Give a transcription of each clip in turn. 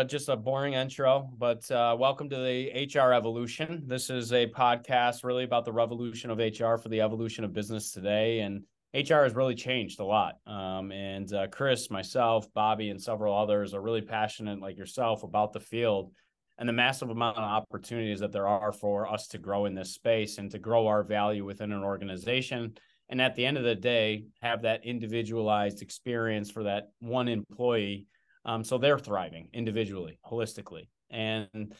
a, just a boring intro, but uh, welcome to the HR Evolution. This is a podcast really about the revolution of HR for the evolution of business today. And HR has really changed a lot. Um, and uh, Chris, myself, Bobby, and several others are really passionate, like yourself, about the field and the massive amount of opportunities that there are for us to grow in this space and to grow our value within an organization. And at the end of the day, have that individualized experience for that one employee. Um, so they're thriving individually, holistically. And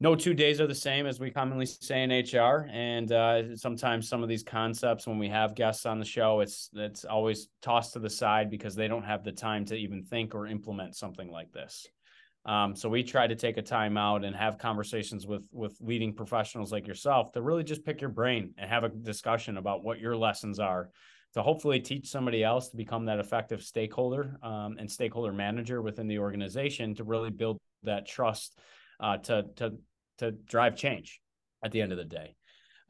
no two days are the same as we commonly say in HR. And uh, sometimes some of these concepts, when we have guests on the show, it's it's always tossed to the side because they don't have the time to even think or implement something like this. Um, so we try to take a time out and have conversations with with leading professionals like yourself to really just pick your brain and have a discussion about what your lessons are to hopefully teach somebody else to become that effective stakeholder um, and stakeholder manager within the organization to really build that trust uh, to to to drive change at the end of the day.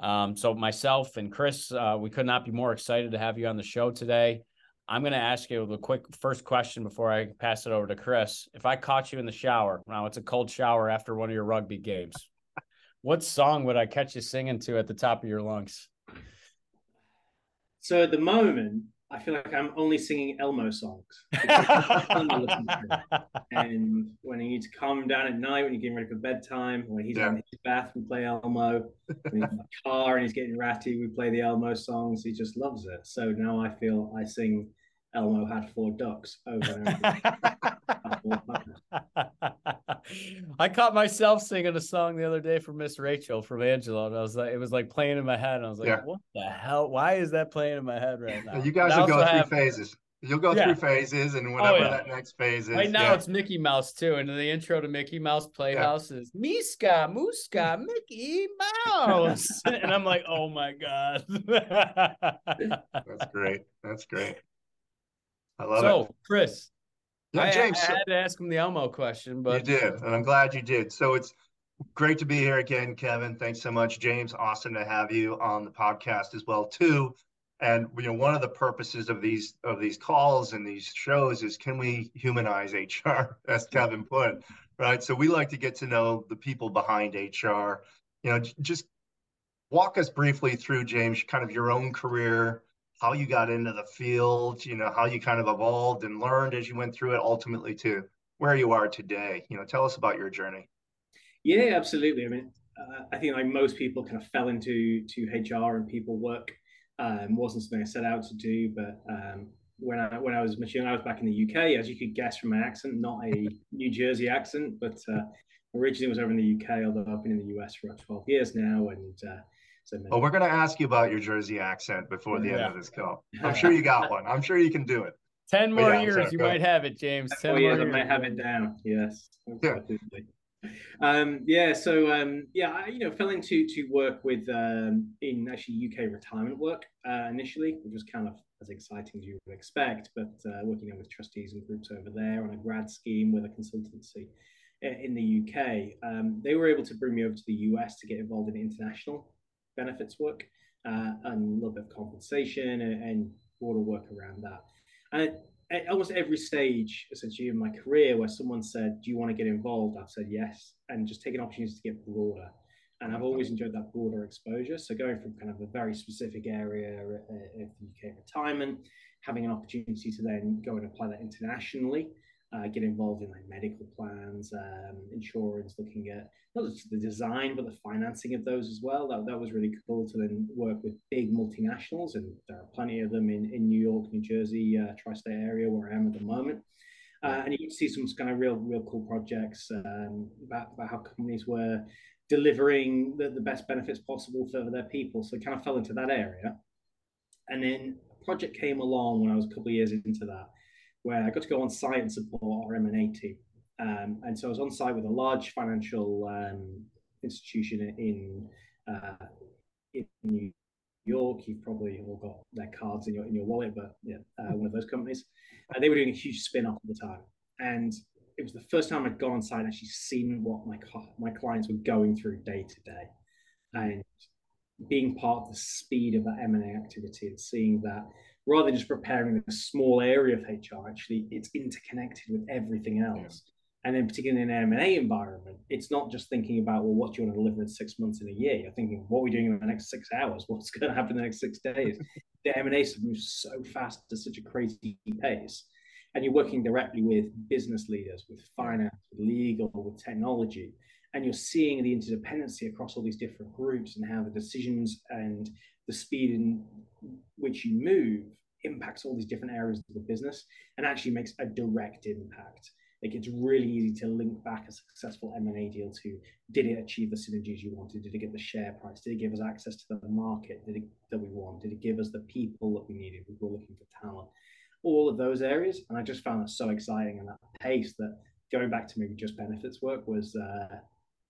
Um, so myself and Chris, uh, we could not be more excited to have you on the show today. I'm going to ask you the quick first question before I pass it over to Chris. If I caught you in the shower, now it's a cold shower after one of your rugby games, what song would I catch you singing to at the top of your lungs? So at the moment, I feel like I'm only singing Elmo songs. and when you need to calm him down at night, when you're getting ready for bedtime, when he's yeah. in his bath, we play Elmo. When he's in the car and he's getting ratty, we play the Elmo songs. He just loves it. So now I feel I sing Elmo had four ducks over I caught myself singing a song the other day for Miss Rachel from Angela, and I was like, it was like playing in my head. And I was like, yeah. what the hell? Why is that playing in my head right now? You guys will go through have... phases. You'll go yeah. through phases, and whatever oh, yeah. that next phase is. Right now, yeah. it's Mickey Mouse too, and the intro to Mickey Mouse Playhouse is Miska Muska Mickey Mouse, and I'm like, oh my god. That's great. That's great. I love so, it. So, Chris, yeah, James, I, I had to ask him the Elmo question, but you did, and I'm glad you did. So it's great to be here again, Kevyn. Thanks so much, James. Awesome to have you on the podcast as well, too. And you know, one of the purposes of these of these calls and these shows is can we humanize HR, as Kevyn put, right? So we like to get to know the people behind HR. You know, just walk us briefly through, James, kind of your own career, how you got into the field, you know, how you kind of evolved and learned as you went through it, ultimately to where you are today. You know, tell us about your journey. Yeah, absolutely. I mean, uh, I think like most people kind of fell into to HR and people work. Um, wasn't something I set out to do, but um, when I when I was much younger, I was back in the UK, as you could guess from my accent, not a New Jersey accent, but uh, originally was over in the UK. Although I've been in the US for about twelve years now, and uh, so well, we're going to ask you about your Jersey accent before the yeah. end of this call. I'm sure you got one. I'm sure you can do it. Ten more yeah, years, sorry, you might have it, James. Ten more years, I might have it down. Yes. Yeah. Um, yeah. So um, yeah, I, you know, fell into to work with um, in actually UK retirement work uh, initially, which was kind of as exciting as you would expect. But uh, working with trustees and groups over there on a grad scheme with a consultancy uh, in the UK, um, they were able to bring me over to the US to get involved in international benefits work uh, and a little bit of compensation and, and broader work around that. And at almost every stage, essentially, in my career, where someone said, "Do you want to get involved?" I've said yes, and just taking opportunities to get broader. And I've always enjoyed that broader exposure. So going from kind of a very specific area of UK retirement, having an opportunity to then go and apply that internationally, uh, get involved in like medical plans, um, insurance, looking at not just the design but the financing of those as well. That, that was really cool to then work with big multinationals, and there are plenty of them in, in New York, New Jersey, uh, tri-state area where I am at the moment. Uh, and you can see some kind of real, real cool projects um, about, about how companies were delivering the, the best benefits possible for their people. So it kind of fell into that area. And then a project came along when I was a couple of years into that where I got to go on site and support our M&A team. Um, and so I was on site with a large financial um, institution in uh, in New York. You've probably all got their cards in your in your wallet, but yeah, uh, one of those companies. Uh, they were doing a huge spin off at the time, and it was the first time I'd gone on site and actually seen what my my clients were going through day to day, and being part of the speed of that M and A activity and seeing that rather than just preparing a small area of HR, actually it's interconnected with everything else. And then, particularly in an M&A environment, it's not just thinking about, well, what do you want to deliver in six months in a year? You're thinking, what are we doing in the next six hours? What's going to happen in the next six days? the M&A moves so fast at such a crazy pace. And you're working directly with business leaders, with finance, with legal, with technology. And you're seeing the interdependency across all these different groups and how the decisions and the speed in which you move impacts all these different areas of the business and actually makes a direct impact. Like it's really easy to link back a successful M&A deal to did it achieve the synergies you wanted? Did it get the share price? Did it give us access to the market it, that we want? Did it give us the people that we needed? We were looking for talent. All of those areas, and I just found that so exciting and that pace that going back to maybe just benefits work was uh,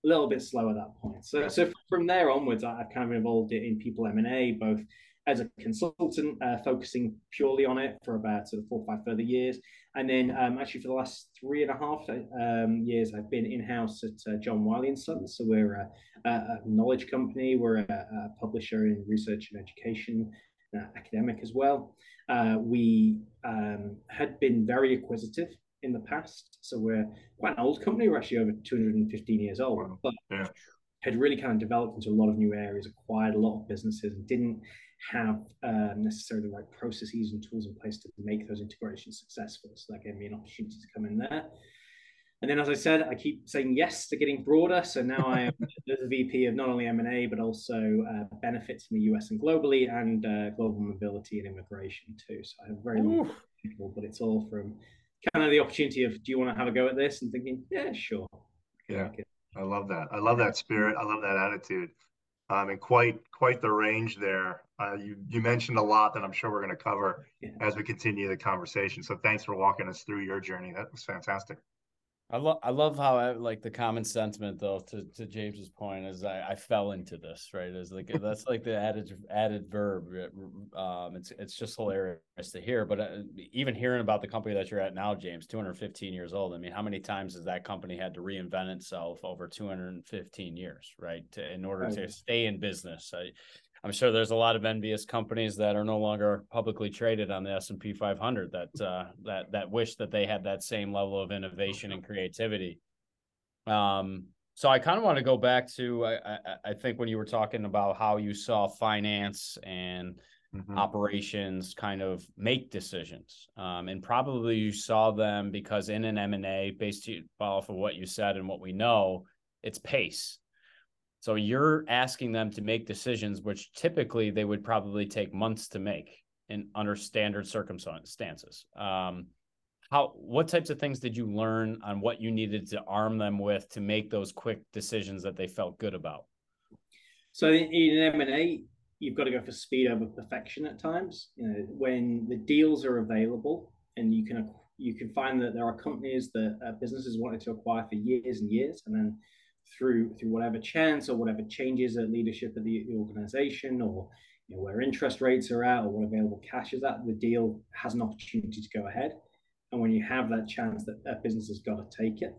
a little bit slow at that point. So, so from there onwards, I've kind of involved it in people M and A, both as a consultant, uh, focusing purely on it for about sort of four or five further years. And then um, actually for the last three and a half um, years, I've been in-house at uh, John Wiley & Sons. So we're a, a, knowledge company. We're a, a, publisher in research and education, uh, academic as well. Uh, we um, had been very acquisitive in the past. So we're quite an old company. We're actually over 215 years old, but yeah. had really kind of developed into a lot of new areas, acquired a lot of businesses, and didn't have um, necessarily the right processes and tools in place to make those integrations successful. So that gave me an opportunity to come in there. And then, as I said, I keep saying yes to getting broader. So now I am the VP of not only M&A, but also uh, benefits in the US and globally and uh, global mobility and immigration too. So I have very long people, but it's all from kind of the opportunity of, do you want to have a go at this? And thinking, yeah, sure. Yeah. I love that. I love that spirit. I love that attitude um, and quite quite the range there. Uh, you you mentioned a lot that I'm sure we're going to cover yeah. as we continue the conversation. So thanks for walking us through your journey. That was fantastic. I love I love how I, like the common sentiment though to, to James's point is I, I fell into this right? Is like that's like the added added verb um it's it's just hilarious to hear but uh, even hearing about the company that you're at now James 215 years old I mean how many times has that company had to reinvent itself over 215 years right to, in order to stay in business? I, I'm sure there's a lot of envious companies that are no longer publicly traded on the S&P 500 that uh, that that wish that they had that same level of innovation and creativity. Um, so I kind of want to go back to I, I, I, think when you were talking about how you saw finance and mm-hmm. operations kind of make decisions, um, and probably you saw them because in an M and A, based off of what you said and what we know, it's pace so you're asking them to make decisions which typically they would probably take months to make in under standard circumstances. Um, how what types of things did you learn on what you needed to arm them with to make those quick decisions that they felt good about? So in M and A, you've got to go for speed over perfection at times. You know, when the deals are available and you can you can find that there are companies that uh, businesses wanted to acquire for years and years, and then through through whatever chance or whatever changes at leadership of the, organization or you know, where interest rates are at or what available cash is at, the deal has an opportunity to go ahead. And when you have that chance, that, that business has got to take it.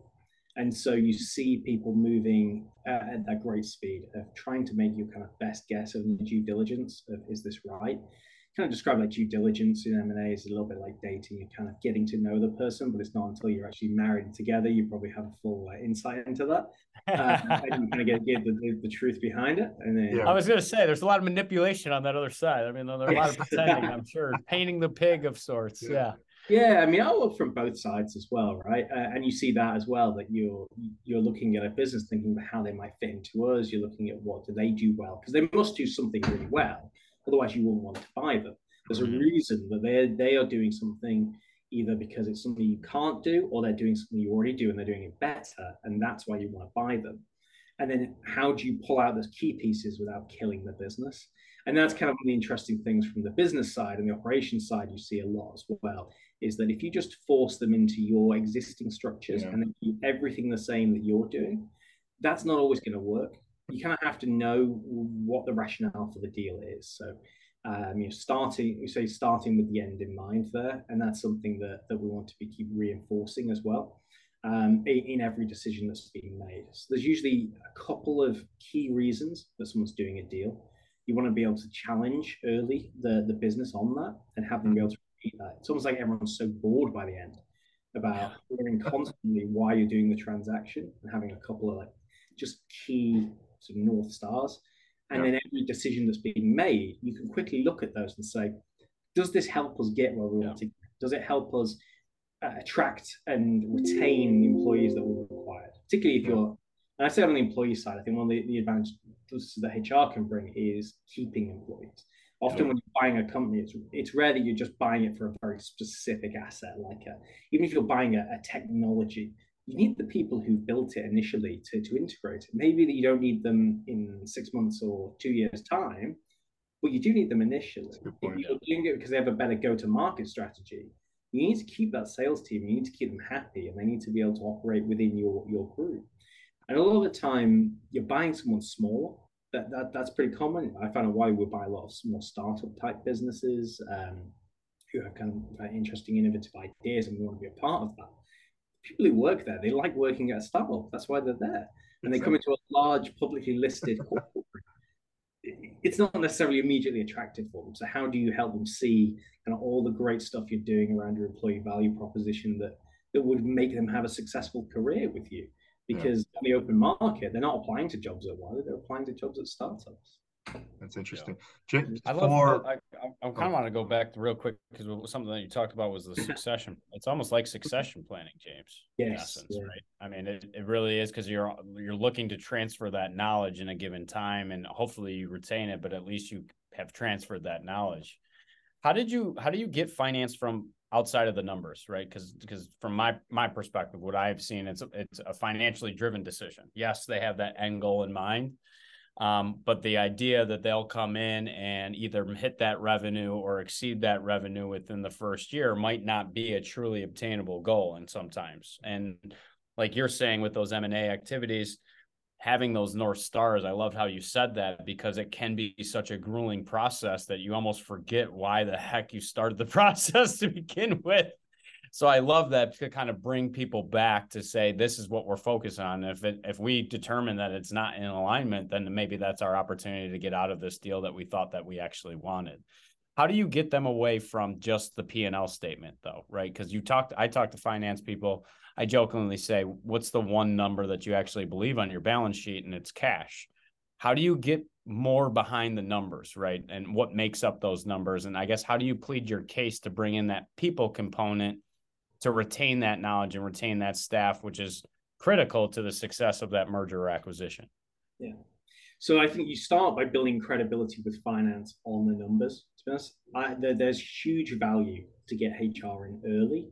And so you see people moving uh, at that great speed of trying to make your kind of best guess of the due diligence of is this right? Kind of describe like due diligence in M&A is a little bit like dating. You're kind of getting to know the person, but it's not until you're actually married together you probably have a full uh, insight into that. Uh, and you kind of get, get the, the, truth behind it. And then yeah. I was going to say there's a lot of manipulation on that other side. I mean, there are a lot of pretending. I'm sure painting the pig of sorts. Yeah. Yeah, I mean, I look from both sides as well, right? Uh, and you see that as well that you're you're looking at a business thinking about how they might fit into us. You're looking at what do they do well because they must do something really well Otherwise, you wouldn't want to buy them. There's a mm-hmm. reason that they they are doing something either because it's something you can't do or they're doing something you already do and they're doing it better, and that's why you want to buy them. And then how do you pull out those key pieces without killing the business? And that's kind of one of the interesting things from the business side and the operations side you see a lot as well is that if you just force them into your existing structures yeah. and everything the same that you're doing, that's not always going to work you kind of have to know what the rationale for the deal is. So, um, you know, starting, you say starting with the end in mind there, and that's something that, that we want to be keep reinforcing as well um, in, in, every decision that's being made. So there's usually a couple of key reasons that someone's doing a deal. You want to be able to challenge early the, the business on that and have them be able to repeat that. It's almost like everyone's so bored by the end about hearing constantly why you're doing the transaction and having a couple of like just key sort of north stars. And yeah. then every decision that's being made, you can quickly look at those and say, does this help us get where we yeah. want to? Does it help us uh, attract and retain employees that we required? Particularly if yeah. you're, and I say on the employee side, I think one of the, the advantages that HR can bring is keeping employees. Often, when you're buying a company, it's it's rare that you're just buying it for a very specific asset. Like a, even if you're buying a, a technology, you need the people who built it initially to, to integrate it. Maybe that you don't need them in six months or two years' time, but you do need them initially. Point, if you're doing it because they have a better go-to-market strategy, you need to keep that sales team, you need to keep them happy, and they need to be able to operate within your, your group. And a lot of the time, you're buying someone smaller that, that that's pretty common. I find out why we buy a lot of small startup type businesses um, who have kind of very interesting, innovative ideas, and we want to be a part of that. People who work there, they like working at a startup. That's why they're there, and they come into a large publicly listed corporate. It's not necessarily immediately attractive for them. So how do you help them see kind of all the great stuff you're doing around your employee value proposition that that would make them have a successful career with you? because yeah. in the open market, they're not applying to jobs at Wiley, they're applying to jobs at startups. That's interesting. Yeah. I love. For... I, I, I kind of oh. want to go back real quick because something that you talked about was the succession. it's almost like succession planning, James. Yes. Essence, yeah. right. I mean, it, it really is because you're you're looking to transfer that knowledge in a given time, and hopefully you retain it, but at least you have transferred that knowledge. How did you How do you get finance from outside of the numbers, right? Because because from my my perspective, what I've seen, it's a, it's a financially driven decision. Yes, they have that end goal in mind, um, but the idea that they'll come in and either hit that revenue or exceed that revenue within the first year might not be a truly obtainable goal, and sometimes, and like you're saying with those M and A activities, having those north stars i love how you said that because it can be such a grueling process that you almost forget why the heck you started the process to begin with so i love that to kind of bring people back to say this is what we're focused on if it if we determine that it's not in alignment then maybe that's our opportunity to get out of this deal that we thought that we actually wanted how do you get them away from just the p&l statement though right because you talked i talked to finance people I jokingly say, what's the one number that you actually believe on your balance sheet? And it's cash. How do you get more behind the numbers, right? And what makes up those numbers? And I guess, how do you plead your case to bring in that people component to retain that knowledge and retain that staff, which is critical to the success of that merger or acquisition? Yeah. So I think you start by building credibility with finance on the numbers. To be honest, I, there, there's huge value to get HR in early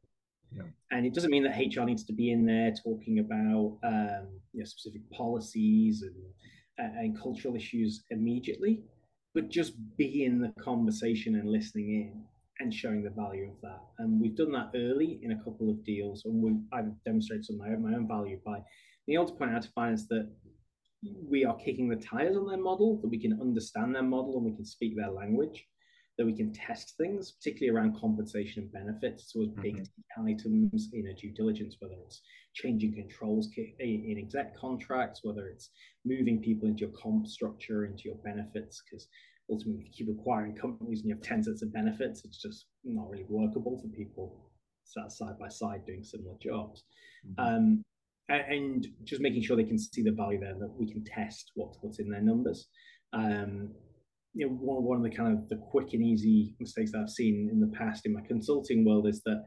yeah. And it doesn't mean that HR needs to be in there talking about um, you know, specific policies and, and cultural issues immediately, but just be in the conversation and listening in and showing the value of that. And we've done that early in a couple of deals, and we, I've demonstrated some of my own, my own value by being able to point out to finance that we are kicking the tires on their model, that we can understand their model and we can speak their language that we can test things, particularly around compensation and benefits. As big mm-hmm. items in a due diligence, whether it's changing controls in exec contracts, whether it's moving people into your comp structure, into your benefits, because ultimately, if you keep acquiring companies and you have 10 sets of benefits, it's just not really workable for people sat side by side doing similar jobs. Mm-hmm. Um, and just making sure they can see the value there that we can test what, what's in their numbers. Um, you know, one, one of the kind of the quick and easy mistakes that I've seen in the past in my consulting world is that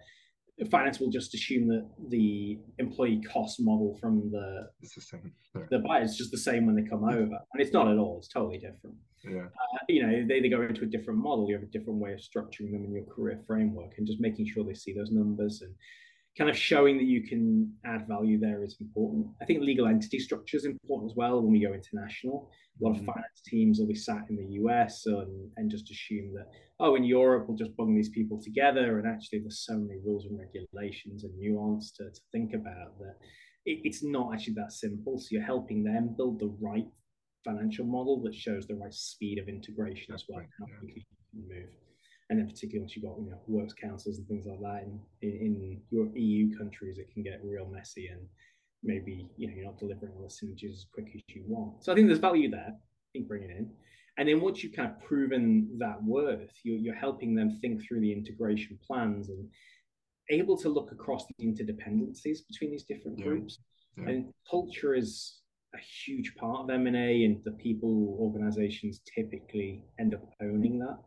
finance will just assume that the employee cost model from the the, the buyer is just the same when they come over, and it's not at all. It's totally different. Yeah. Uh, you know, they, they go into a different model. You have a different way of structuring them in your career framework, and just making sure they see those numbers and kind of showing that you can add value there is important. I think legal entity structure is important as well when we go international. A lot mm-hmm. of finance teams will be sat in the US and, and just assume that, oh, in Europe, we'll just bung these people together. And actually, there's so many rules and regulations and nuance to, to think about that it, it's not actually that simple. So you're helping them build the right financial model that shows the right speed of integration as well, how quickly you can move and then particularly once you've got you know works councils and things like that in, in, in your EU countries, it can get real messy and maybe you know you're not delivering all the synergies as quick as you want. So I think there's value there in bringing in. And then once you've kind of proven that worth, you're, you're helping them think through the integration plans and able to look across the interdependencies between these different yeah. groups. Yeah. And culture is a huge part of M&A and the people organizations typically end up owning that.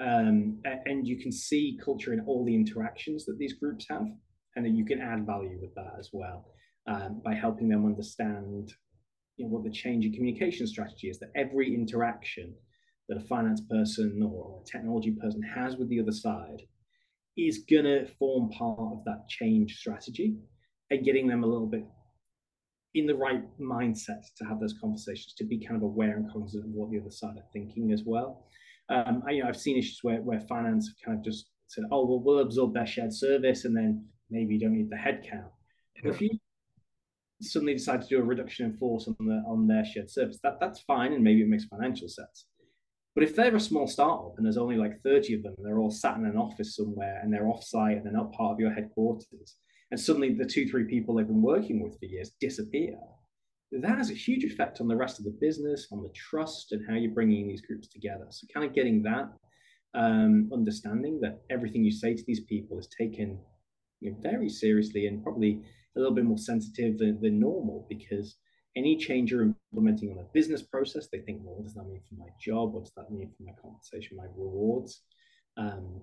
Um, and you can see culture in all the interactions that these groups have and then you can add value with that as well um, by helping them understand you know, what the change in communication strategy is that every interaction that a finance person or a technology person has with the other side is going to form part of that change strategy and getting them a little bit in the right mindset to have those conversations, to be kind of aware and cognizant of what the other side are thinking as well. Um, I, you know, I've seen issues where, where finance kind of just said, oh, well, we'll absorb their shared service and then maybe you don't need the headcount. Yeah. If you suddenly decide to do a reduction in force on the on their shared service, that that's fine and maybe it makes financial sense. But if they're a small startup and there's only like 30 of them, and they're all sat in an office somewhere and they're offsite and they're not part of your headquarters, and suddenly the two, three people they've been working with for years disappear, that has a huge effect on the rest of the business, on the trust, and how you're bringing these groups together. So, kind of getting that um, understanding that everything you say to these people is taken you know, very seriously and probably a little bit more sensitive than, than normal because any change you're implementing on a business process, they think, well, what does that mean for my job? What does that mean for my compensation, my rewards? Um,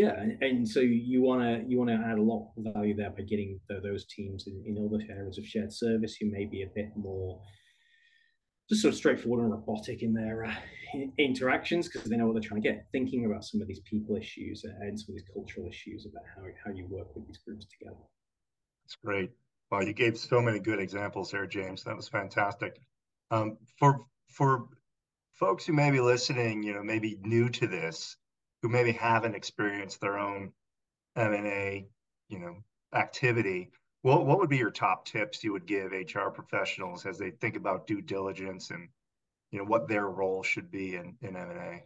yeah, and, so you want to you want to add a lot of value there by getting the, those teams in, in other areas of shared service who may be a bit more just sort of straightforward and robotic in their uh, interactions because they know what they're trying to get. Thinking about some of these people issues and some of these cultural issues about how how you work with these groups together. That's great. Well, you gave so many good examples there, James. That was fantastic. Um, for for folks who may be listening, you know, maybe new to this, who maybe haven't experienced their own M and A, you know, activity, what what would be your top tips you would give HR professionals as they think about due diligence and you know what their role should be in in M and A?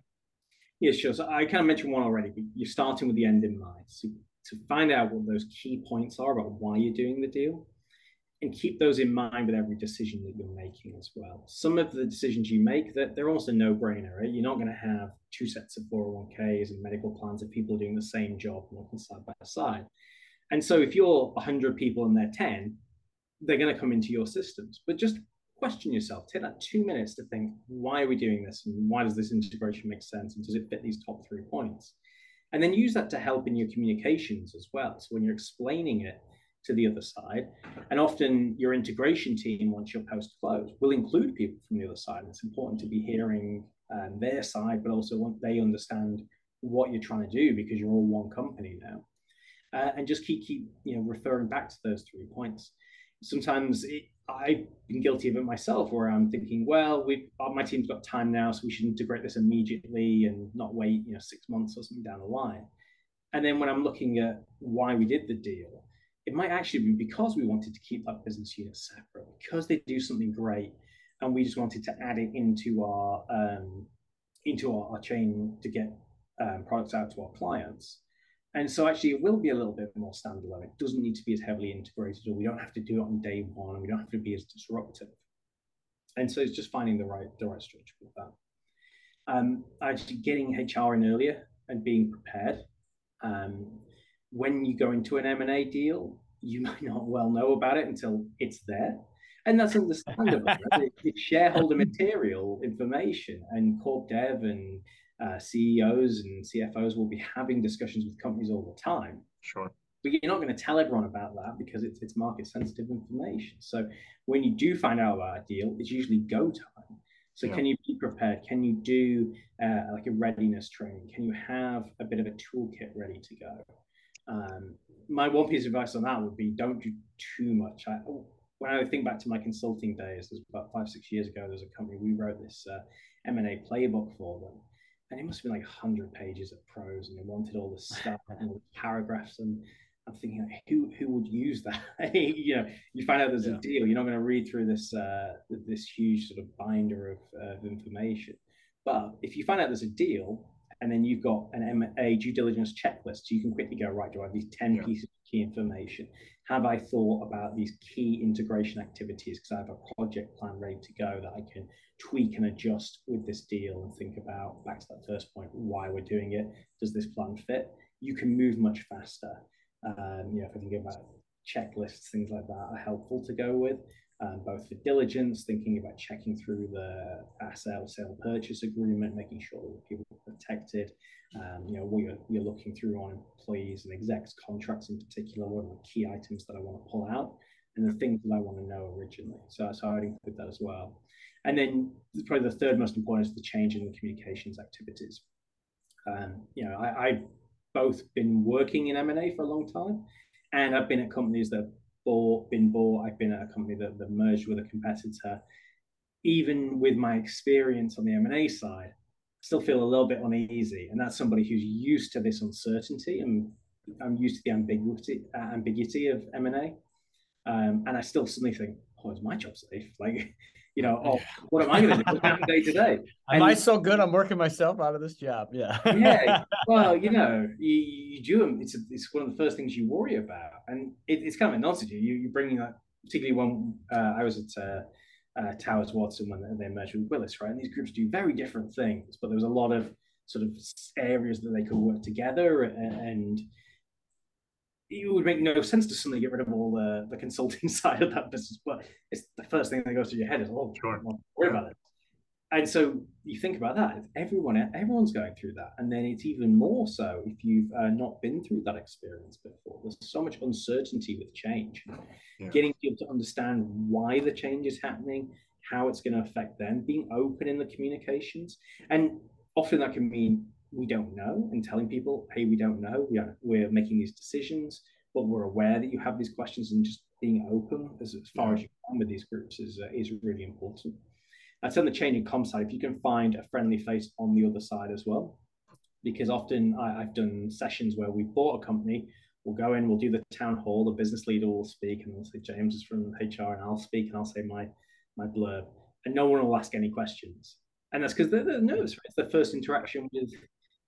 Yeah, sure. So I kind of mentioned one already, but you're starting with the end in mind. So to find out what those key points are about why you're doing the deal and keep those in mind with every decision that you're making as well. Some of the decisions you make that they're also no brainer, right? You're not going to have two sets of 401ks and medical plans if people are doing the same job and working side by side. And so if you're 100 people and they're 10, they're going to come into your systems. But just question yourself. Take that two minutes to think, why are we doing this? And why does this integration make sense? And does it fit these top three points? And then use that to help in your communications as well. So when you're explaining it to the other side, and often your integration team, once you're post close, will include people from the other side. And it's important to be hearing um, their side, but also want they understand what you're trying to do because you're all one company now. Uh, and just keep keep you know referring back to those three points. Sometimes it, I've been guilty of it myself, where I'm thinking, well, we uh, my team's got time now, so we should integrate this immediately and not wait, you know, six months or something down the line. And then when I'm looking at why we did the deal, it might actually be because we wanted to keep that business unit separate, because they do something great, and we just wanted to add it into our um, into our, our chain to get um, products out to our clients. And so actually it will be a little bit more standalone. It doesn't need to be as heavily integrated, or we don't have to do it on day one, and we don't have to be as disruptive. And so it's just finding the right the right structure with that. Um, actually getting HR in earlier and being prepared. Um, when you go into an M&A deal, you might not well know about it until it's there. And that's understandable. right? It's shareholder material information and corp dev and uh, CEOs and CFOs will be having discussions with companies all the time. Sure. But you're not going to tell everyone about that because it's, it's market sensitive information. So when you do find out about a deal, it's usually go time. So yeah. can you be prepared? Can you do uh, like a readiness training? Can you have a bit of a toolkit ready to go? Um, my one piece of advice on that would be don't do too much. I, when I think back to my consulting days, it was about five, six years ago, there's a company, we wrote this uh, M&A playbook for them and it must have been like 100 pages of prose and they wanted all this stuff and all the paragraphs and i'm thinking who who would use that you know you find out there's yeah. a deal you're not going to read through this uh, this huge sort of binder of, uh, of information but if you find out there's a deal and then you've got an M- due diligence checklist. So you can quickly go right do i have these 10 yeah. pieces of key information? Have i thought about these key integration activities? Because i have a project plan ready to go that i can tweak and adjust with this deal and think about back to that first point why we're doing it. Does this plan fit? You can move much faster. Um, you know, if I think about checklists, things like that are helpful to go with, um, both for diligence, thinking about checking through the or sale purchase agreement, making sure that people are protected. Um, you know, what you're, you're looking through on employees and execs contracts in particular, what are the key items that I want to pull out, and the things that I want to know originally. So, so I'd include that as well. And then probably the third most important is the change in communications activities. Um, you know, I, I've both been working in M&A for a long time, and I've been at companies that bought, been bought. I've been at a company that, that merged with a competitor. Even with my experience on the M&A side, I still feel a little bit uneasy. And that's somebody who's used to this uncertainty and I'm used to the ambiguity, uh, ambiguity of M&A. Um, and I still suddenly think, oh, is my job safe? Like, you know, oh, what am I going to do day to day? Am I so good? I'm working myself out of this job. Yeah. yeah. Well, you know, you, you do them. It's a, it's one of the first things you worry about, and it, it's kind of a nonsense. You you bringing that, particularly when uh, I was at. Uh, uh, Towers Watson when they merged with Willis, right? And these groups do very different things, but there was a lot of sort of areas that they could work together and, and it would make no sense to suddenly get rid of all the, the consulting side of that business, but it's the first thing that goes through your head is, oh, sure. Don't worry about it. And so you think about that. Everyone, everyone's going through that, and then it's even more so if you've uh, not been through that experience before. There's so much uncertainty with change. Yeah. Getting people to understand why the change is happening, how it's going to affect them, being open in the communications, and often that can mean we don't know and telling people, hey, we don't know. We are, we're making these decisions, but we're aware that you have these questions and just being open as, as far as you can with these groups is, uh, is really important. That's on the changing com side. If you can find a friendly face on the other side as well, because often I, I've done sessions where we bought a company, we'll go in, we'll do the town hall, the business leader will speak, and we'll say James is from HR, and I'll speak, and I'll say my my blurb, and no one will ask any questions, and that's because they're, they're nervous. Right? It's their first interaction with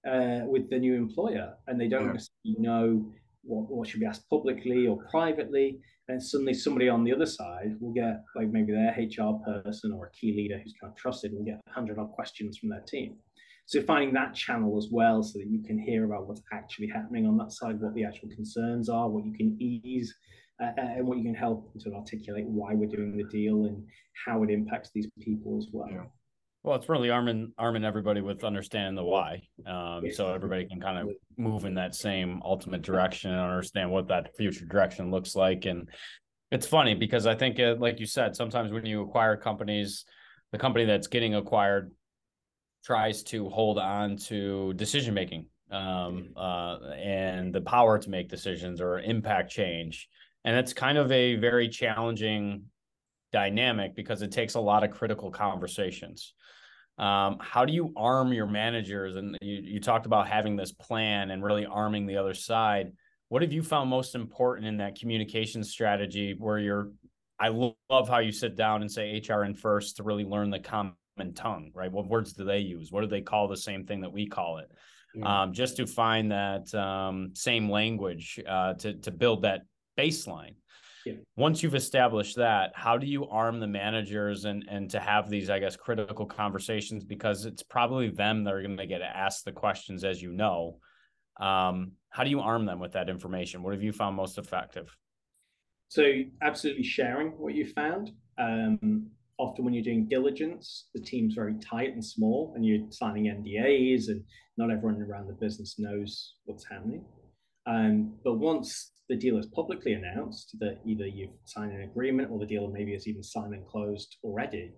uh, with the new employer and they don't yeah. necessarily know what, what should be asked publicly or privately and suddenly somebody on the other side will get like maybe their hr person or a key leader who's kind of trusted will get 100 odd questions from their team so finding that channel as well so that you can hear about what's actually happening on that side what the actual concerns are what you can ease uh, and what you can help to articulate why we're doing the deal and how it impacts these people as well yeah. Well, it's really arming arming everybody with understanding the why, um, so everybody can kind of move in that same ultimate direction and understand what that future direction looks like. And it's funny because I think, uh, like you said, sometimes when you acquire companies, the company that's getting acquired tries to hold on to decision making um, uh, and the power to make decisions or impact change, and it's kind of a very challenging dynamic because it takes a lot of critical conversations um, how do you arm your managers? And you, you talked about having this plan and really arming the other side. What have you found most important in that communication strategy where you're i love how you sit down and say hr in first to really learn the common tongue right? What words do they use? What do they call the same thing that we call it? Um, just to find that um, same language uh, to, to build that baseline yeah. Once you've established that, how do you arm the managers and and to have these, I guess, critical conversations because it's probably them that are going to get asked the questions, as you know. Um, how do you arm them with that information? What have you found most effective? So, absolutely sharing what you found. Um, often, when you're doing diligence, the team's very tight and small, and you're signing NDAs, and not everyone around the business knows what's happening. Um, but once the deal is publicly announced that either you've signed an agreement or the deal maybe is even signed and closed already,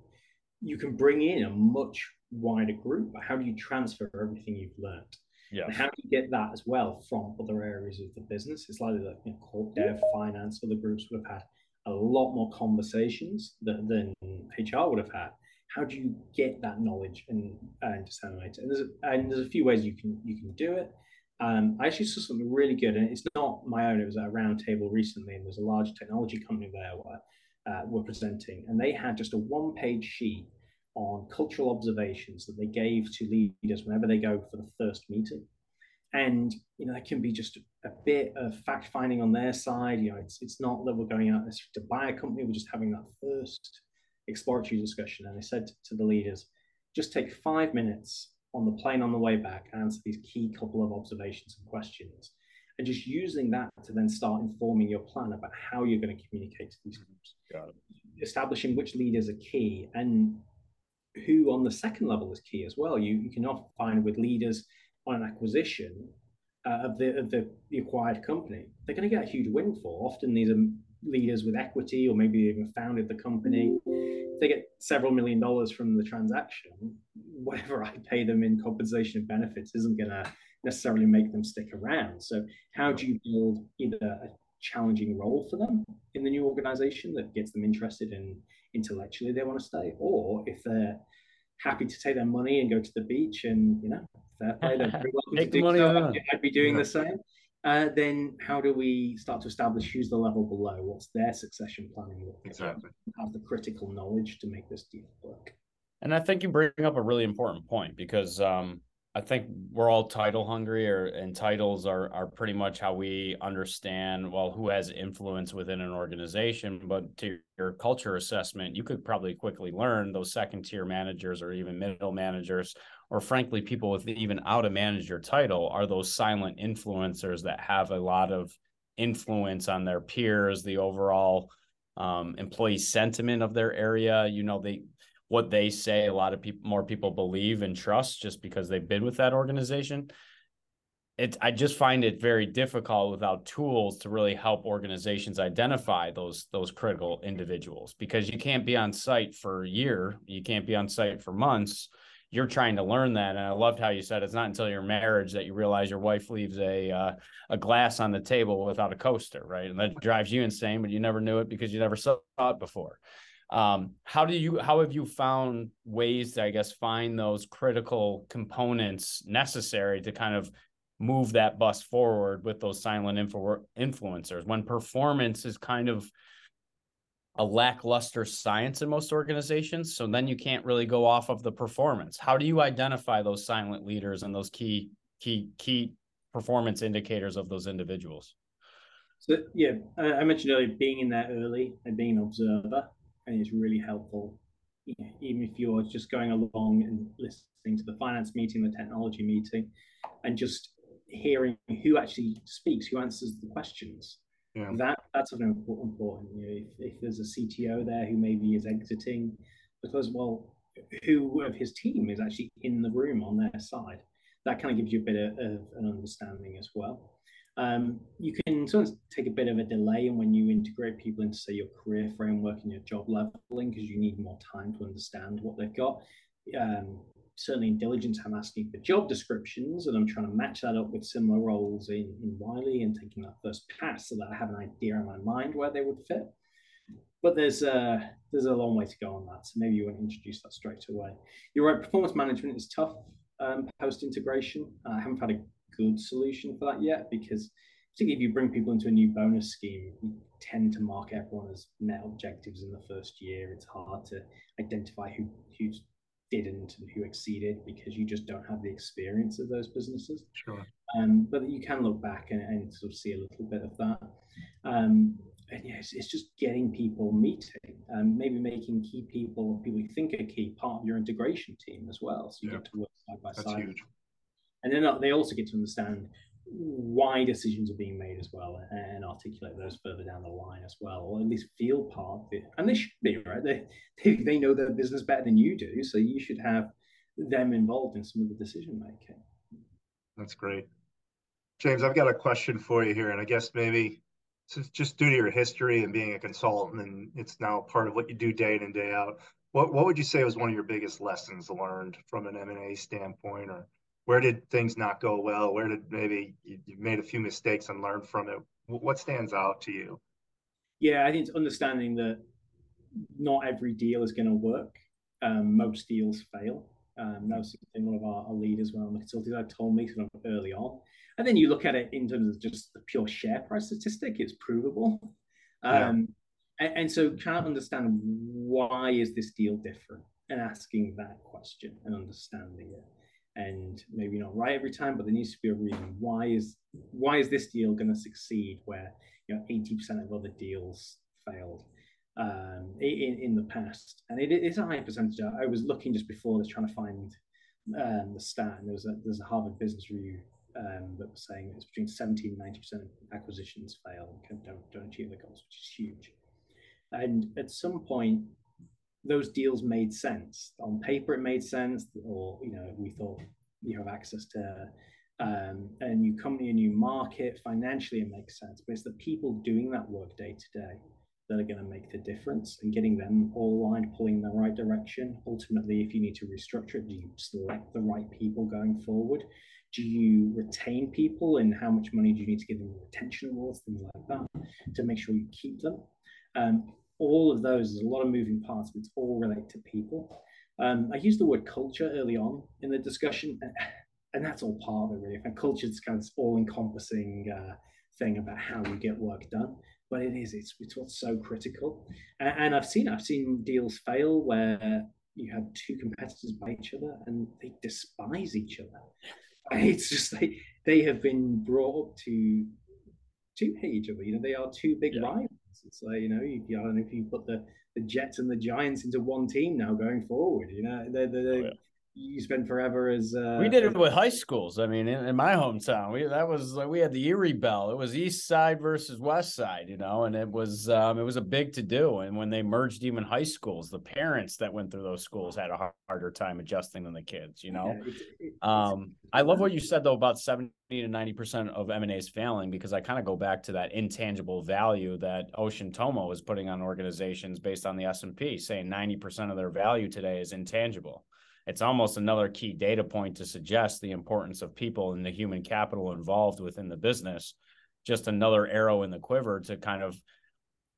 you can bring in a much wider group. How do you transfer everything you've learned? Yeah. And how do you get that as well from other areas of the business? It's likely that you know, corp dev, finance, other groups would have had a lot more conversations than, than HR would have had. How do you get that knowledge and, and disseminate it? And there's, a, and there's a few ways you can you can do it. Um, I actually saw something really good, and it's not my own. It was at a roundtable recently, and there's a large technology company there where, uh, were presenting, and they had just a one-page sheet on cultural observations that they gave to leaders whenever they go for the first meeting. And you know, it can be just a bit of fact finding on their side. You know, it's it's not that we're going out to buy a company; we're just having that first exploratory discussion. And they said to the leaders, just take five minutes on the plane on the way back, answer these key couple of observations and questions. and just using that to then start informing your plan about how you're going to communicate to these groups. Establishing which leaders are key and who on the second level is key as well. You, you can often find with leaders on an acquisition uh, of, the, of the, the acquired company, they're going to get a huge windfall. Often these are leaders with equity or maybe even founded the company. If they get several million dollars from the transaction, whatever I pay them in compensation and benefits isn't going to necessarily make them stick around. So, how do you build either a challenging role for them in the new organization that gets them interested in intellectually they want to stay, or if they're happy to take their money and go to the beach and you know fair play, they're very welcome Take to do money so. I'd be doing Yeah. the same. Uh, then how do we start to establish who's the level below? What's their succession planning look like? Exactly. Have the critical knowledge to make this deal work. And I think you bring up a really important point because um, I think we're all title hungry, or and titles are are pretty much how we understand well who has influence within an organization. But to your culture assessment, you could probably quickly learn those second tier managers or even middle managers, or frankly, people with even out a manager title are those silent influencers that have a lot of influence on their peers, the overall um, employee sentiment of their area. You know, they what they say a lot of people more people believe and trust just because they've been with that organization it i just find it very difficult without tools to really help organizations identify those those critical individuals because you can't be on site for a year you can't be on site for months you're trying to learn that. And i loved how you said it's not until your marriage that you realize your wife leaves a uh, a glass on the table without a coaster right? And that drives you insane but you never knew it because you never saw it before. Um, how do you how have you found ways to i guess find those critical components necessary to kind of move that bus forward with those silent influ- influencers? When performance is kind of a lackluster science in most organizations so then you can't really go off of the performance how do you identify those silent leaders and those key key key performance indicators of those individuals So yeah, I mentioned earlier being in there early and being an observer, and it's really helpful. Even if you're just going along and listening to the finance meeting, the technology meeting, and just hearing who actually speaks, who answers the questions. Yeah. That that's important. You know, if, if there's a CTO there who maybe is exiting, because well, who of his team is actually in the room on their side? That kind of gives you a bit of, of an understanding as well. Um, you can sometimes take a bit of a delay in when you integrate people into, say, your career framework and your job leveling because you need more time to understand what they've got. Um, certainly in diligence, I'm asking for job descriptions and I'm trying to match that up with similar roles in, in Wiley and taking that first pass so that I have an idea in my mind where they would fit. But there's a, there's a long way to go on that. So maybe you want to introduce that straight away. You're right, performance management is tough um, post integration. I haven't had a good solution for that yet because particularly if you bring people into a new bonus scheme, you tend to mark everyone as net objectives in the first year. It's hard to identify who who didn't and who exceeded because you just don't have the experience of those businesses. Sure. Um, but you can look back and, and sort of see a little bit of that. Um, and yeah, it's, it's just getting people meeting, um, maybe making key people, people you think are key, part of your integration team as well. So you Yeah. get to work side by That's side huge. and then they also get to understand why decisions are being made as well and articulate those further down the line as well or at least feel part of it and they should be right they, they, they know their business better than you do so you should have them involved in some of the decision making That's great. James, I've got a question for you here, and I guess maybe since just due to your history and being a consultant, and it's now part of what you do day in and day out. What what would you say was one of your biggest lessons learned from an M and A standpoint, or where did things not go well? Where did maybe you, you made a few mistakes and learned from it? What stands out to you? yeah i think it's understanding that not every deal is going to work um, most deals fail um, that was something one of our, our leaders when on the consulting side told me sort of early on and then you look at it in terms of just the pure share price statistic it's provable Yeah. um, and, and so trying to understand why is this deal different and asking that question and understanding it and maybe not right every time but there needs to be a reason. Why is why is this deal going to succeed where you know 80% of other deals failed um, in, in the past? And it is a high percentage. I was looking just before this trying to find um, the stat and there was a there's a harvard business review um, that was saying it's between 70 and 90 percent of acquisitions fail and don't don't achieve the goals, which is huge. And at some point, those deals made sense. On paper, it made sense, or you know, we thought you have access to um, a new company, a new market. Financially, it makes sense, but it's the people doing that work day to day that are going to make the difference and getting them all aligned, pulling in the right direction. Ultimately, if you need to restructure it, do you select the right people going forward? Do you retain people and how much money do you need to give them retention awards, things like that, to make sure you keep them? Um, all of those, there's a lot of moving parts, but it's all related to people. Um, I used the word culture early on in the discussion, and that's all part of it, really. And culture is kind of all encompassing uh, thing about how you get work done. But it is, it's, it's what's so critical. And, and I've seen, I've seen deals fail where you have two competitors by each other and they despise each other. It's just they they have been brought up to to hate each other. You know, they are two big yeah. rivals. It's like you know, you, I don't know if you put the the Jets and the Giants into one team now going forward. You know, they're, they're, oh, yeah you spent forever as uh, we did it with high schools. I mean, in, in, my hometown, we that was like we had the Erie Bell. It was East Side versus West Side, you know, and it was um, it was a big to do. And when they merged even high schools, the parents that went through those schools had a harder time adjusting than the kids. You know, yeah, it's, it's, um, I love what you said though about seventy to ninety percent of M and A's failing because I kind of go back to that intangible value that Ocean Tomo is putting on organizations based on the S and P, saying ninety percent of their value today is intangible it's almost another key data point to suggest the importance of people and the human capital involved within the business. Just another arrow in the quiver to kind of,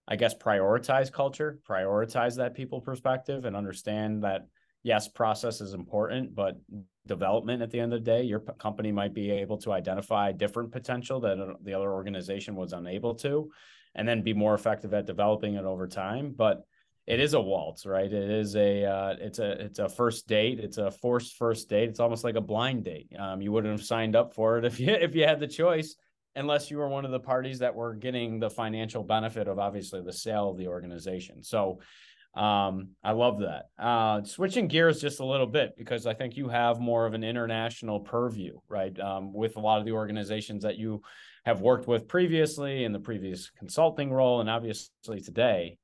I guess, prioritize culture, prioritize that people perspective, and understand that yes, process is important, but development at the end of the day, your company might be able to identify different potential that uh, the other organization was unable to, and then be more effective at developing it over time. But it is a waltz, right? It is a uh, it's a it's a first date. It's a forced first date. It's almost like a blind date. Um, you wouldn't have signed up for it if you if you had the choice, unless you were one of the parties that were getting the financial benefit of obviously the sale of the organization. So um, I love that. Uh, switching gears just a little bit because I think you have more of an international purview, right? Um, with a lot of the organizations that you have worked with previously in the previous consulting role, and obviously today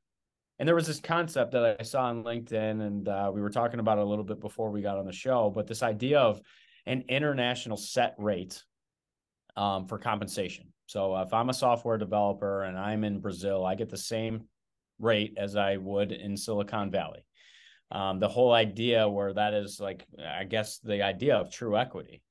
and there was this concept that I saw on LinkedIn, and uh, we were talking about a little bit before we got on the show. But this idea of an international set rate um, for compensation. So if I'm a software developer and I'm in Brazil, I get the same rate as I would in Silicon Valley. Um, the whole idea where that is like, I guess, the idea of true equity.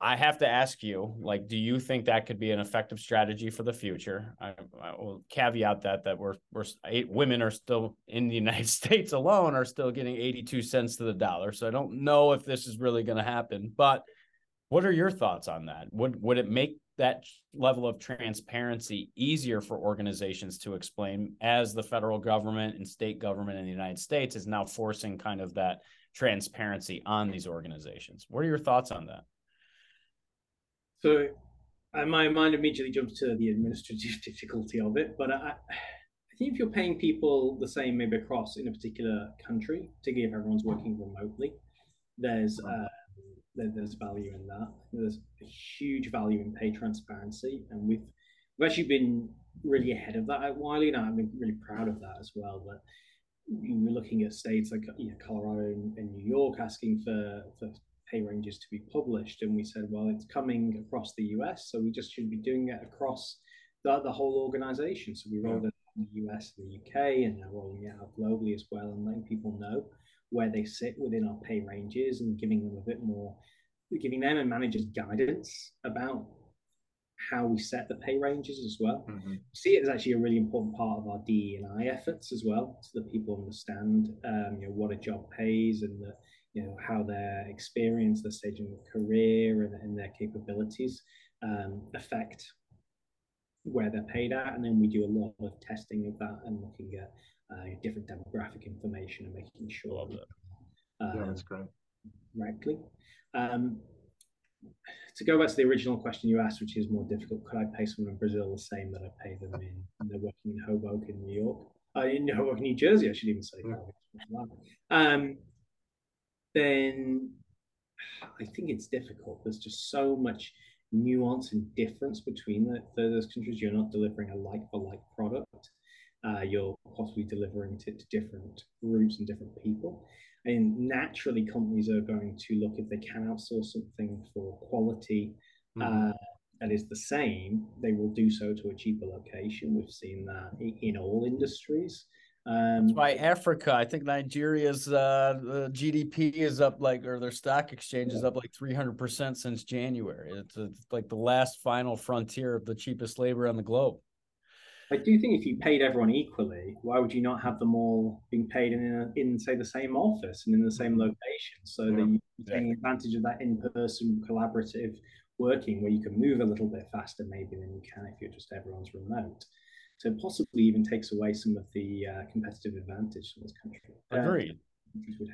I have to ask you, like, do you think that could be an effective strategy for the future? I, I will caveat that that we're we're eight women are still in the United States alone are still getting 82 cents to the dollar. So I don't know if this is really going to happen. But what are your thoughts on that? Would would it make that level of transparency easier for organizations to explain as the federal government and state government in the United States is now forcing kind of that transparency on these organizations? What are your thoughts on that? So uh, my mind immediately jumps to the administrative difficulty of it. But I, I think if you're paying people the same, maybe across in a particular country, particularly if everyone's working remotely, there's uh, there, there's value in that. There's a huge value in pay transparency, and we've we've actually been really ahead of that at Wiley, and I'm really proud of that as well. But we're looking at states like you know, Colorado and, and New York asking for, for pay ranges to be published. And we said, well, it's coming across the US, so we just should be doing it across the, the whole organization. So we rolled it in the US and the UK, and now rolling it out globally as well, and letting people know where they sit within our pay ranges and giving them a bit more, giving them and managers guidance about how we set the pay ranges as well. Mm-hmm. See it as actually a really important part of our DE and I efforts as well, so that people understand um, you know what a job pays and that you know how their experience, their stage in their career, and, and their capabilities um, affect where they're paid at, and then we do a lot of testing of that and looking at uh, different demographic information and making sure that, uh, yeah, that's great. Correctly. Um, to go back to the original question you asked, which is more difficult, could I pay someone in Brazil the same that I pay them in, and they're working in Hoboken, New York? Uh, in Hoboken, New Jersey, I should even say. Yeah. Um, then I think it's difficult. There's just so much nuance and difference between the, those countries. You're not delivering a like for like product. Uh, you're possibly delivering to, to different groups and different people. And naturally, companies are going to look if they can outsource something for quality mm-hmm. uh, that is the same, they will do so to a cheaper location. We've seen that in all industries. Um, That's why Africa, I think Nigeria's uh, GDP is up like, or their stock exchange is up like 300% since January. It's, it's like the last final frontier of the cheapest labor on the globe. I do think if you paid everyone equally, why would you not have them all being paid in, a, in say, the same office and in the same mm-hmm. location so yeah, that you're taking advantage of that in person collaborative working where you can move a little bit faster maybe than you can if you're just everyone's remote. So it possibly even takes away some of the uh, competitive advantage in this country. Agreed.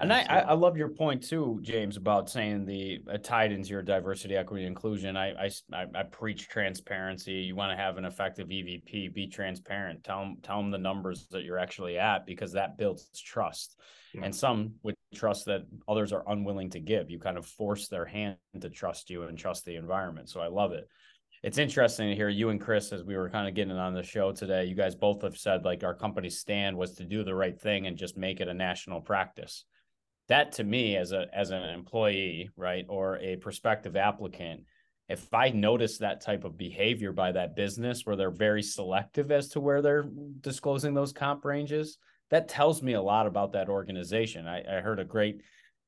and I, I love your point too, James, about saying the uh, tied into your diversity, equity, inclusion. I, I, I preach transparency. You want to have an effective EVP, be transparent. Tell them, tell them the numbers that you're actually at because that builds trust. Yeah. And some would trust that others are unwilling to give. You kind of force their hand to trust you and trust the environment. So I love it it's interesting to hear you and Chris as we were kind of getting on the show today. You guys both have said like our company's stand was to do the right thing and just make it a national practice. That to me, as a as an employee, right, or a prospective applicant, if I notice that type of behavior by that business where they're very selective as to where they're disclosing those comp ranges, that tells me a lot about that organization. I, I heard a great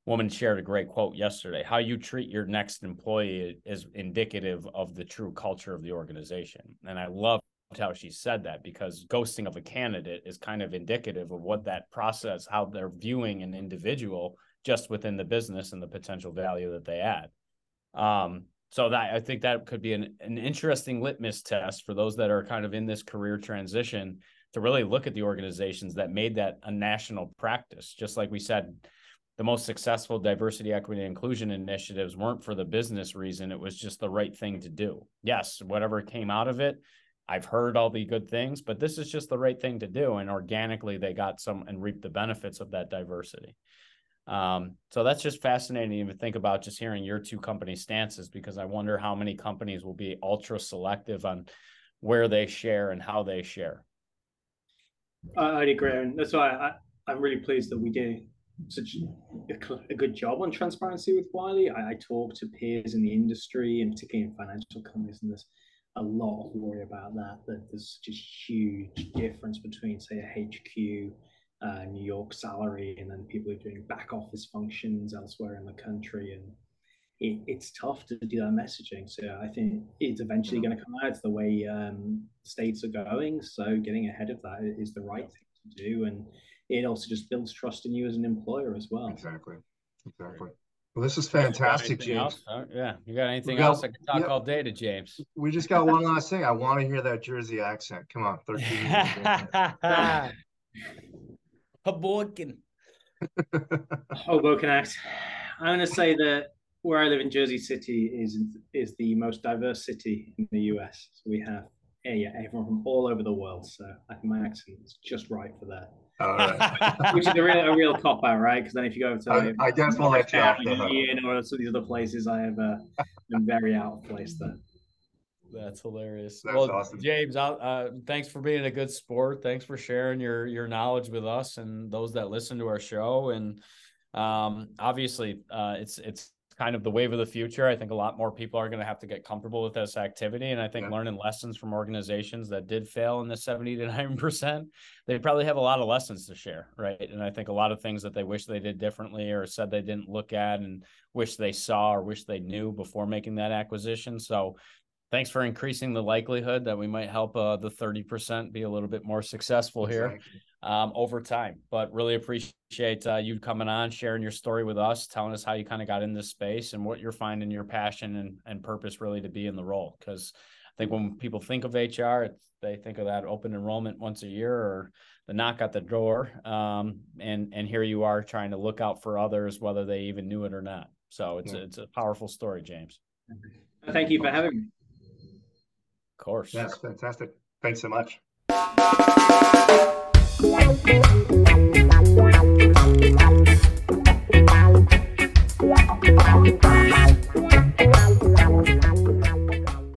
woman shared a great quote yesterday how you treat your next employee is indicative of the true culture of the organization. And i loved how she said that because ghosting of a candidate is kind of indicative of what that process how they're viewing an individual just within the business and the potential value that they add. Um, so that i think that could be an, an interesting litmus test for those that are kind of in this career transition to really look at the organizations that made that a national practice. Just like we said the most successful diversity, equity, and inclusion initiatives weren't for the business reason. It was just the right thing to do. Yes, whatever came out of it, I've heard all the good things, but this is just the right thing to do. And organically, they got some and reaped the benefits of that diversity. Um, so that's just fascinating to think about just hearing your two company stances because I wonder how many companies will be ultra selective on where they share and how they share. I'd agree. And that's why I, I'm really pleased that we did such a, good job on transparency with Wiley. I, I, talk to peers in the industry and particularly in financial companies, and there's a lot of worry about that. That there's such a huge difference between, say, a HQ uh, New York salary and then people who are doing back office functions elsewhere in the country, and it, it's tough to do that messaging. So I think it's eventually going to come out. It's the way um, states are going. So getting ahead of that is the right thing to do, and it also just builds trust in you as an employer as well. Exactly. Exactly. Well, this is fantastic, James. Uh, yeah. You got anything got, else? I can talk yeah, all day to James. We just got one last thing. I want to hear that Jersey accent. Come on, 13 Hoboken. Hoboken act. I'm going to say that where I live in Jersey City is is the most diverse city in the US. So we have yeah, yeah, everyone from all over the world. So I think my accent is just right for that. Which is a real a real cop out, right? Because then if you go to I, I guess we'll let you off the or some of these other places, I have uh, been very out of place there. That's hilarious. That's well, awesome. James, uh, thanks for being a good sport. Thanks for sharing your your knowledge with us and those that listen to our show. And um, obviously, uh, it's it's kind of the wave of the future. I think a lot more people are going to have to get comfortable with this activity. And I think yeah. learning lessons from organizations that did fail in the 70 to 9%, they probably have a lot of lessons to share. Right. And I think a lot of things that they wish they did differently or said they didn't look at and wish they saw or wish they knew before making that acquisition. So thanks for increasing the likelihood that we might help uh, the 30% be a little bit more successful here. Exactly um, over time. But really appreciate uh, you coming on, sharing your story with us, telling us how you kind of got in this space and what you're finding your passion and, and purpose really to be in the role. Because I think when people think of HR, they think of that open enrollment once a year or the knock at the door. Um, and and here you are trying to look out for others, whether they even knew it or not. So it's yeah. a, it's a powerful story, James. Thank you for having me. Of course. That's fantastic. Thanks so much. Thank you.